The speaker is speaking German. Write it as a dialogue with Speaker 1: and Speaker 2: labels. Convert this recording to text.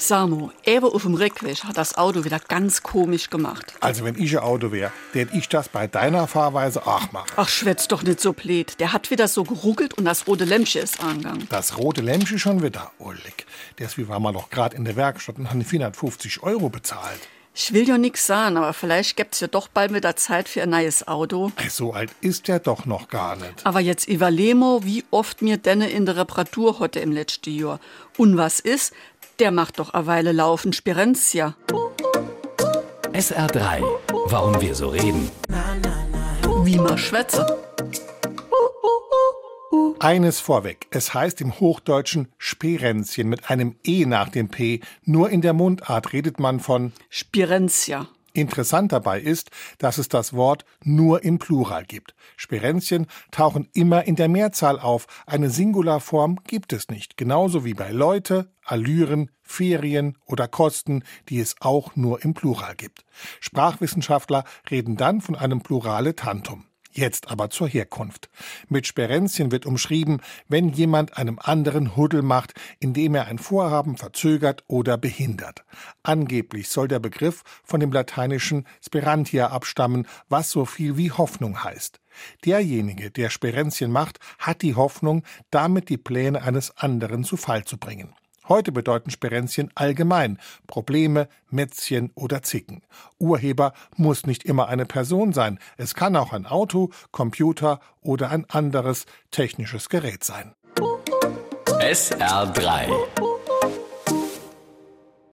Speaker 1: Samo, eben auf dem Rückweg hat das Auto wieder ganz komisch gemacht.
Speaker 2: Also wenn ich ein Auto wäre, hätte ich das bei deiner Fahrweise auch machen.
Speaker 1: Ach, schwätz doch nicht so blöd. Der hat wieder so geruckelt und das rote Lämpchen ist angegangen.
Speaker 2: Das rote Lämpchen schon wieder, Ullig. Deswegen war man doch gerade in der Werkstatt und hat 450 Euro bezahlt.
Speaker 1: Ich will ja nix sagen, aber vielleicht gibt's ja doch bald wieder Zeit für ein neues Auto.
Speaker 2: Ey, So alt ist der doch noch gar nicht.
Speaker 1: Aber jetzt überlemo, wie oft mir denne in der Reparatur hatte im letzten Jahr. Und was ist? Der macht doch eine Weile laufen Spirenzia.
Speaker 3: SR3. Warum wir so reden.
Speaker 1: Wie man schwätze.
Speaker 2: Eines vorweg, es heißt im Hochdeutschen Sperenzchen mit einem E nach dem P. Nur in der Mundart redet man von
Speaker 1: Spirenzia.
Speaker 2: Interessant dabei ist, dass es das Wort nur im Plural gibt. Sperenzchen tauchen immer in der Mehrzahl auf. Eine Singularform gibt es nicht. Genauso wie bei Leute, Allüren, Ferien oder Kosten, die es auch nur im Plural gibt. Sprachwissenschaftler reden dann von einem Plurale Tantum. Jetzt aber zur Herkunft. Mit Sperenzchen wird umschrieben, wenn jemand einem anderen Huddel macht, indem er ein Vorhaben verzögert oder behindert. Angeblich soll der Begriff von dem lateinischen Sperantia abstammen, was so viel wie Hoffnung heißt. Derjenige, der Sperenzchen macht, hat die Hoffnung, damit die Pläne eines anderen zu Fall zu bringen. Heute bedeuten Sperenzchen allgemein Probleme, Mätzchen oder Zicken. Urheber muss nicht immer eine Person sein. Es kann auch ein Auto, Computer oder ein anderes technisches Gerät sein.
Speaker 3: SR3.